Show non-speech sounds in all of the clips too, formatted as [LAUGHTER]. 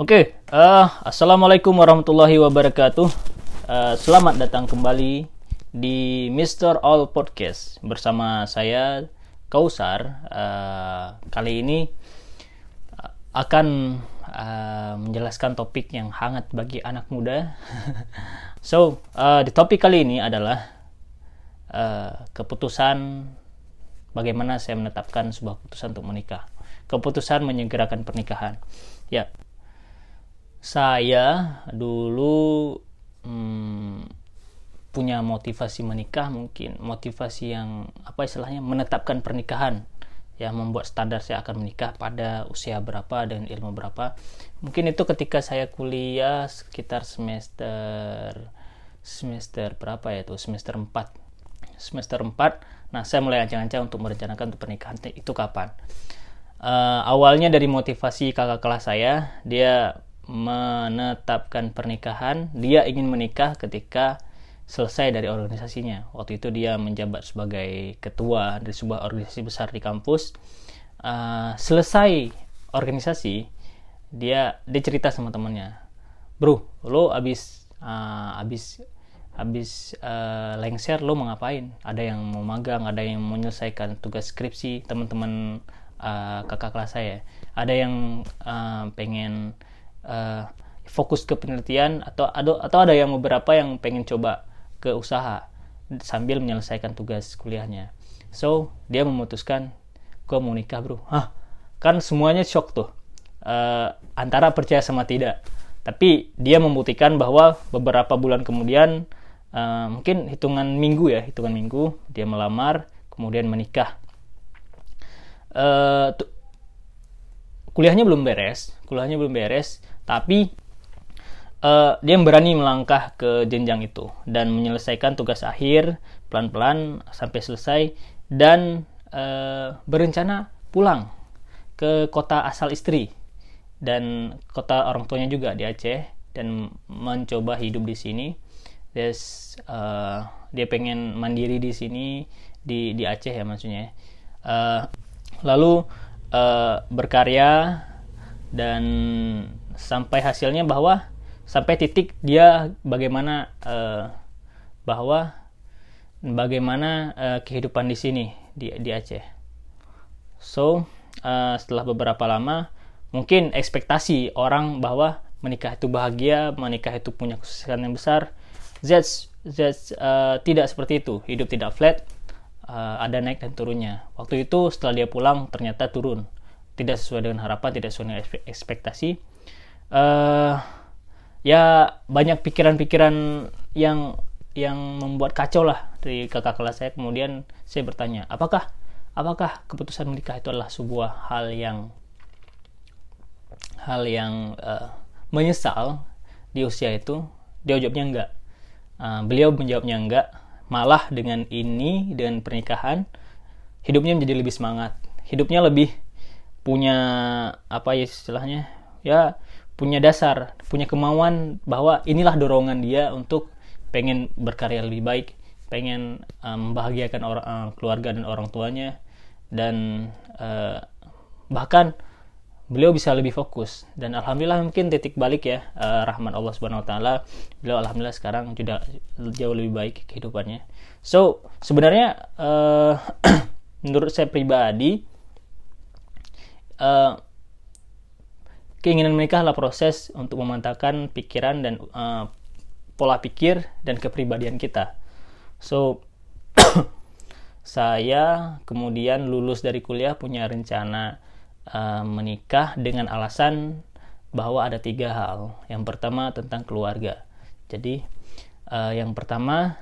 Oke, uh, assalamualaikum warahmatullahi wabarakatuh. Uh, selamat datang kembali di Mr. All Podcast bersama saya Kausar. Uh, kali ini akan uh, menjelaskan topik yang hangat bagi anak muda. [LAUGHS] so, uh, di topik kali ini adalah uh, keputusan bagaimana saya menetapkan sebuah keputusan untuk menikah. Keputusan menyegerakan pernikahan. Ya, saya dulu hmm, punya motivasi menikah mungkin. Motivasi yang apa istilahnya menetapkan pernikahan ya membuat standar saya akan menikah pada usia berapa dan ilmu berapa. Mungkin itu ketika saya kuliah sekitar semester semester berapa ya itu? Semester 4 semester 4 nah saya mulai ancang-ancang untuk merencanakan untuk pernikahan. Itu kapan? Uh, awalnya dari motivasi kakak kelas saya dia menetapkan pernikahan, dia ingin menikah ketika selesai dari organisasinya. Waktu itu dia menjabat sebagai ketua dari sebuah organisasi besar di kampus. Uh, selesai organisasi, dia dia cerita sama temannya, bro, lo abis uh, abis abis uh, lengser lo mau ngapain? Ada yang mau magang, ada yang mau menyelesaikan tugas skripsi teman-teman uh, kakak kelas saya. Ada yang uh, pengen uh, fokus ke penelitian atau ada atau ada yang beberapa yang pengen coba ke usaha sambil menyelesaikan tugas kuliahnya. So dia memutuskan gue mau nikah bro. Hah kan semuanya shock tuh uh, antara percaya sama tidak. Tapi dia membuktikan bahwa beberapa bulan kemudian uh, mungkin hitungan minggu ya hitungan minggu dia melamar kemudian menikah. Uh, kuliahnya belum beres, kuliahnya belum beres tapi uh, dia berani melangkah ke jenjang itu dan menyelesaikan tugas akhir pelan-pelan sampai selesai dan uh, berencana pulang ke kota asal istri dan kota orang tuanya juga di Aceh dan mencoba hidup di sini. Des, uh, dia pengen mandiri di sini di di Aceh ya maksudnya. Uh, lalu uh, berkarya dan sampai hasilnya bahwa sampai titik dia bagaimana uh, bahwa bagaimana uh, kehidupan di sini di di Aceh. So uh, setelah beberapa lama mungkin ekspektasi orang bahwa menikah itu bahagia, menikah itu punya kesuksesan yang besar. That's, that's uh, tidak seperti itu. Hidup tidak flat, uh, ada naik dan turunnya. Waktu itu setelah dia pulang ternyata turun, tidak sesuai dengan harapan, tidak sesuai dengan ekspektasi uh, ya banyak pikiran-pikiran yang yang membuat kacau lah dari kakak kelas saya. Kemudian saya bertanya apakah apakah keputusan menikah itu adalah sebuah hal yang hal yang uh, menyesal di usia itu? Dia jawabnya enggak. Uh, beliau menjawabnya enggak. Malah dengan ini dengan pernikahan hidupnya menjadi lebih semangat. Hidupnya lebih punya apa ya istilahnya ya punya dasar, punya kemauan bahwa inilah dorongan dia untuk pengen berkarya lebih baik, pengen um, membahagiakan orang uh, keluarga dan orang tuanya. Dan uh, bahkan beliau bisa lebih fokus. Dan alhamdulillah mungkin titik balik ya uh, rahman Allah Subhanahu wa taala. Beliau alhamdulillah sekarang sudah jauh lebih baik kehidupannya. So, sebenarnya uh, [CLEARS THROAT] menurut saya pribadi uh, Keinginan menikah adalah proses untuk memantapkan pikiran dan uh, pola pikir dan kepribadian kita. So, [COUGHS] saya kemudian lulus dari kuliah punya rencana uh, menikah dengan alasan bahwa ada tiga hal. Yang pertama tentang keluarga. Jadi, uh, yang pertama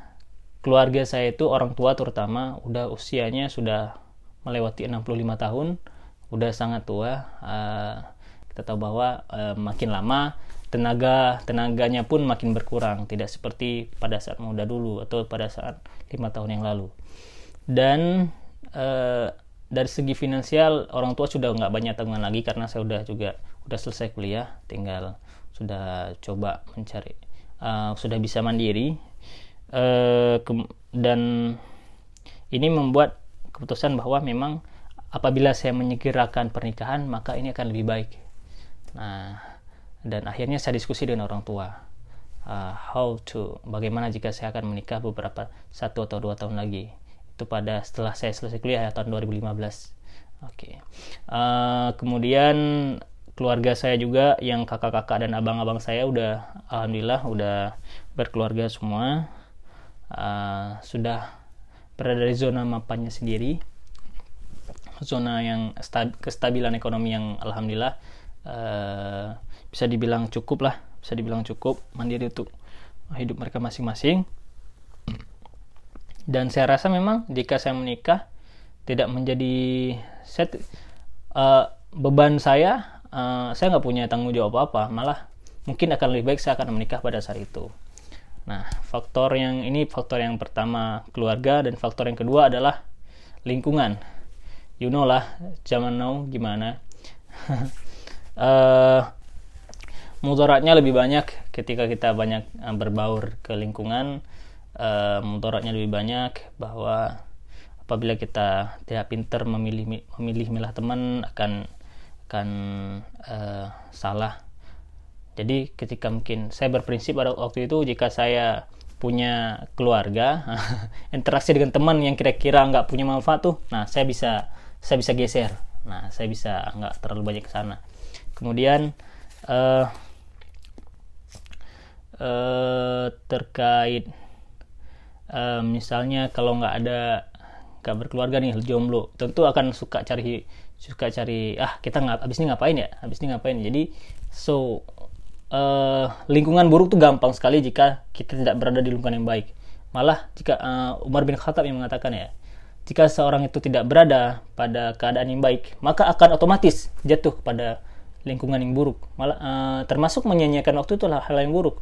keluarga saya itu orang tua terutama udah usianya sudah melewati 65 tahun, udah sangat tua. Uh, kita tahu bahwa e, makin lama tenaga tenaganya pun makin berkurang. Tidak seperti pada saat muda dulu atau pada saat lima tahun yang lalu. Dan e, dari segi finansial orang tua sudah nggak banyak tanggungan lagi karena saya sudah juga sudah selesai kuliah. Tinggal sudah coba mencari uh, sudah bisa mandiri. Uh, dan ini membuat keputusan bahwa memang apabila saya menyegerakan pernikahan maka ini akan lebih baik Nah, dan akhirnya saya diskusi dengan orang tua uh, how to bagaimana jika saya akan menikah beberapa satu atau dua tahun lagi. Itu pada setelah saya selesai kuliah ya, tahun 2015 oke. Okay. uh, kemudian keluarga saya juga yang kakak-kakak dan abang-abang saya udah alhamdulillah udah berkeluarga semua. Uh, sudah berada di zona mapannya sendiri. Zona yang kestabilan ekonomi yang alhamdulillah uh, bisa dibilang cukup lah bisa dibilang cukup mandiri untuk hidup mereka masing-masing. Dan saya rasa memang jika saya menikah tidak menjadi set uh, beban saya uh, saya nggak punya tanggung jawab apa apa malah mungkin akan lebih baik saya akan menikah pada saat itu. Nah faktor yang ini faktor yang pertama keluarga dan faktor yang kedua adalah lingkungan. You know lah zaman now gimana [LAUGHS] uh, mudaratnya lebih banyak ketika kita banyak uh, berbaur ke lingkungan. Uh, mudaratnya lebih banyak bahwa apabila kita tidak pintar memilih memilih milah teman akan akan uh, salah. Jadi ketika mungkin saya berprinsip pada waktu itu jika saya punya keluarga [LAUGHS] interaksi dengan teman yang kira-kira nggak punya manfaat tuh nah saya bisa saya bisa geser. Nah saya bisa nggak terlalu banyak ke sana kemudian uh, uh, terkait uh, misalnya kalau nggak ada nggak berkeluarga nih jomblo tentu akan suka cari suka cari ah kita nggak abis ini ngapain ya? Abis ini ngapain? Jadi so uh, lingkungan buruk tuh gampang sekali jika kita tidak berada di lingkungan yang baik. Malah jika uh, Umar bin Khattab yang mengatakan ya jika seorang itu tidak berada pada keadaan yang baik, maka akan otomatis jatuh pada lingkungan yang buruk. Malah uh, termasuk menyanyiakan waktu itu hal yang buruk.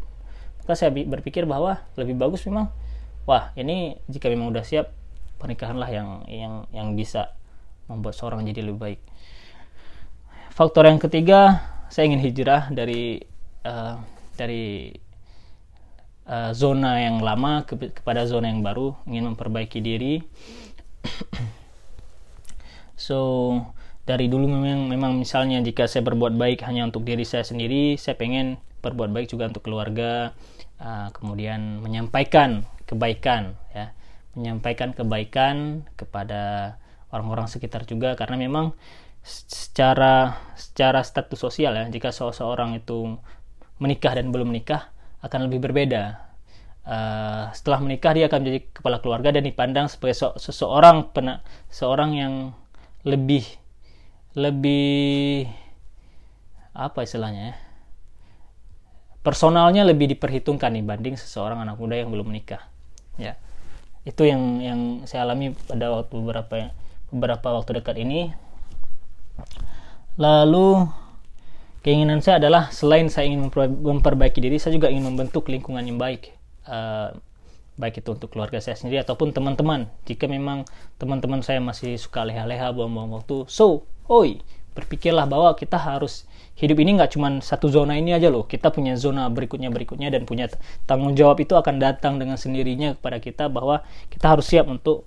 Maka saya berpikir bahwa lebih bagus memang wah, ini jika memang udah siap pernikahanlah yang yang yang bisa membuat seorang jadi lebih baik. Faktor yang ketiga, saya ingin hijrah dari uh, dari uh, zona yang lama ke, kepada zona yang baru, ingin memperbaiki diri [COUGHS] so dari dulu memang memang misalnya jika saya berbuat baik hanya untuk diri saya sendiri saya pengen berbuat baik juga untuk keluarga uh, kemudian menyampaikan kebaikan ya. Menyampaikan kebaikan kepada orang-orang sekitar juga karena memang secara secara status sosial ya jika seseorang itu menikah dan belum menikah akan lebih berbeda. Uh, setelah menikah dia akan menjadi kepala keluarga dan dipandang sebagai so seseorang pena seorang yang lebih lebih apa istilahnya ya personalnya lebih diperhitungkan dibanding seseorang anak muda yang belum menikah ya. Itu yang yang saya alami pada waktu beberapa beberapa waktu dekat ini. Lalu keinginan saya adalah selain saya ingin memperbaiki diri saya juga ingin membentuk lingkungan yang baik uh, baik itu untuk keluarga saya sendiri ataupun teman-teman. Jika memang teman-teman saya masih suka leha-leha buang-buang waktu so oi berpikirlah bahwa kita harus hidup ini nggak cuma satu zona ini aja loh. Kita punya zona berikutnya berikutnya dan punya tanggung jawab itu akan datang dengan sendirinya kepada kita bahwa kita harus siap untuk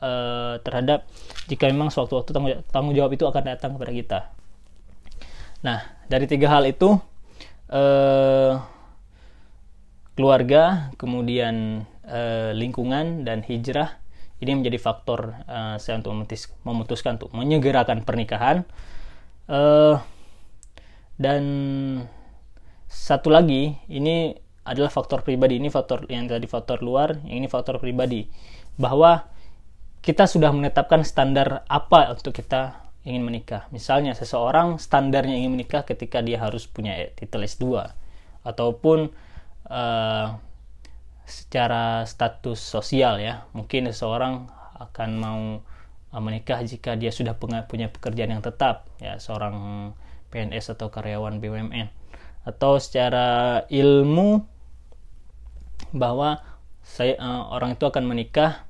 uh, terhadap jika memang suatu waktu tanggung, tanggung jawab itu akan datang kepada kita. Nah dari tiga hal itu uh, keluarga, kemudian uh, lingkungan dan hijrah ini menjadi faktor uh, saya untuk memutuskan untuk menyegerakan pernikahan. Uh, dan satu lagi ini adalah faktor pribadi. Ini faktor yang tadi faktor luar yang ini faktor pribadi. Bahwa kita sudah menetapkan standar apa untuk kita ingin menikah. Misalnya seseorang standarnya ingin menikah ketika dia harus punya titel S2 ataupun uh, secara status sosial ya. Mungkin seseorang akan mau uh, menikah jika dia sudah punya pekerjaan yang tetap ya seorang PNS atau karyawan BUMN atau secara ilmu bahwa saya uh, orang itu akan menikah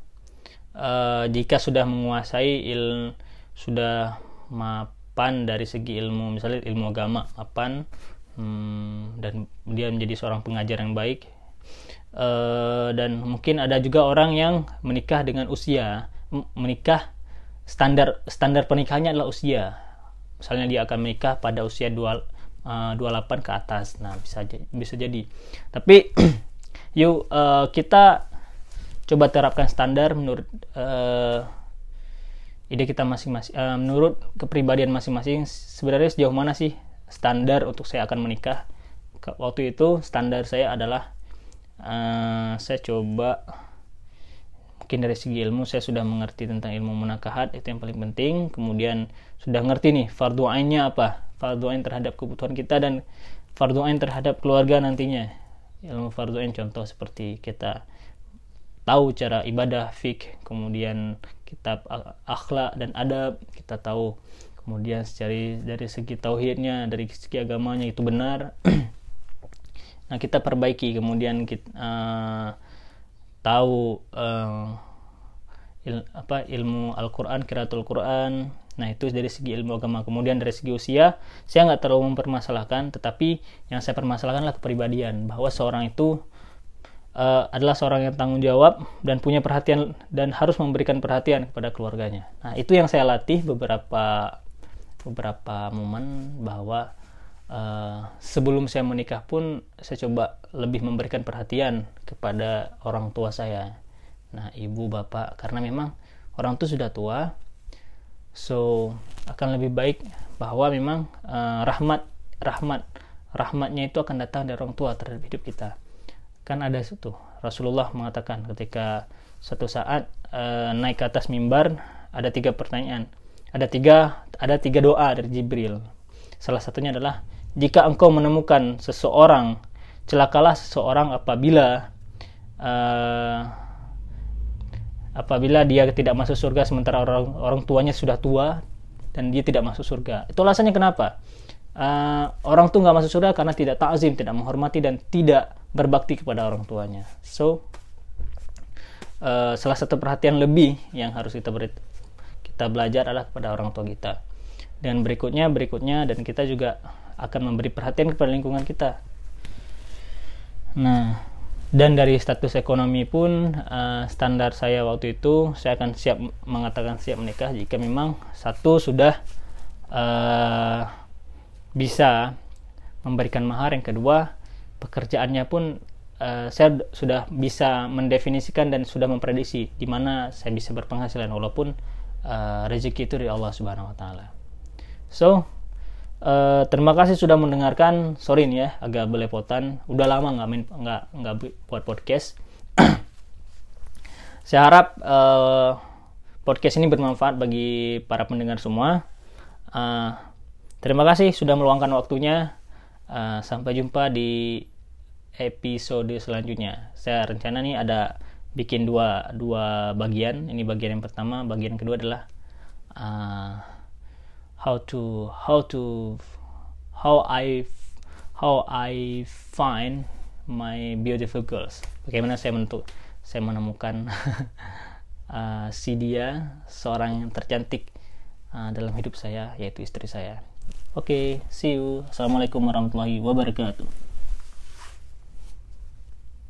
uh, jika sudah menguasai il sudah mapan dari segi ilmu misalnya ilmu agama mapan hmm, dan dia menjadi seorang pengajar yang baik uh, dan mungkin ada juga orang yang menikah dengan usia. Menikah standar standar pernikahannya adalah usia. Misalnya dia akan menikah pada usia 2, uh, 28 ke atas. Nah bisa bisa jadi. Tapi [CLEARS THROAT] yuk uh, kita coba terapkan standar menurut uh, ide kita masing-masing uh, menurut kepribadian masing-masing. Sebenarnya sejauh mana sih standar untuk saya akan menikah? Waktu itu standar saya adalah uh, saya coba. Mungkin dari segi ilmu saya sudah mengerti tentang ilmu munakahat itu yang paling penting. Kemudian sudah ngerti nih fardu ainnya apa? Fardu ain terhadap kebutuhan kita dan fardu ain terhadap keluarga nantinya. Ilmu fardu ain contoh seperti kita tahu cara ibadah fik kemudian kitab akhlak dan adab kita tahu. Kemudian secara dari segi tauhidnya dari segi agamanya itu benar [CLEARS THROAT] nah kita perbaiki kemudian kita uh, tahu uh, il, apa ilmu Al-Quran kiratul Quran. Nah itu dari segi ilmu agama. Kemudian dari segi usia saya nggak terlalu mempermasalahkan tetapi yang saya permasalahkan adalah kepribadian. Bahwa seorang itu uh, adalah seorang yang tanggung jawab dan punya perhatian dan harus memberikan perhatian kepada keluarganya. Nah itu yang saya latih beberapa beberapa momen bahwa uh, sebelum saya menikah pun saya coba lebih memberikan perhatian kepada orang tua saya. Nah ibu bapak karena memang orang itu sudah tua so akan lebih baik bahwa memang uh, rahmat rahmat rahmatnya itu akan datang dari orang tua terhadap hidup kita. Kan ada itu Rasulullah mengatakan ketika satu saat uh, naik ke atas mimbar ada tiga pertanyaan. Ada tiga ada tiga doa dari Jibril. Salah satunya adalah jika engkau menemukan seseorang celakalah seseorang apabila uh, apabila dia tidak masuk surga sementara orang orang tuanya sudah tua dan dia tidak masuk surga. Itu alasannya kenapa? Uh, orang tuh nggak masuk surga karena tidak takzim, tidak menghormati dan tidak berbakti kepada orang tuanya. So uh, salah satu perhatian lebih yang harus kita beri, kita belajar adalah kepada orang tua kita. Dan berikutnya berikutnya dan kita juga akan memberi perhatian kepada lingkungan kita. Nah, dan dari status ekonomi pun uh, standar saya waktu itu saya akan siap mengatakan siap menikah jika memang satu sudah uh, bisa memberikan mahar yang kedua pekerjaannya pun uh, saya sudah bisa mendefinisikan dan sudah memprediksi di mana saya bisa berpenghasilan walaupun uh, rezeki itu dari Allah Subhanahu wa taala. So, Uh, terima kasih sudah mendengarkan. Sorry nih ya, agak belepotan. Udah lama nggak main nggak nggak buat podcast. [CLEARS THROAT] Saya harap uh, podcast ini bermanfaat bagi para pendengar semua. Uh, terima kasih sudah meluangkan waktunya. Uh, sampai jumpa di episode selanjutnya. Saya rencana nih ada bikin dua dua bagian. Ini bagian yang pertama, bagian kedua adalah uh, how to how to how I how I find my beautiful girls. Bagaimana saya menentu saya menemukan [LAUGHS] uh, si dia seorang yang tercantik uh, dalam hidup saya yaitu istri saya. Oke, okay, see you. Assalamualaikum warahmatullahi wabarakatuh.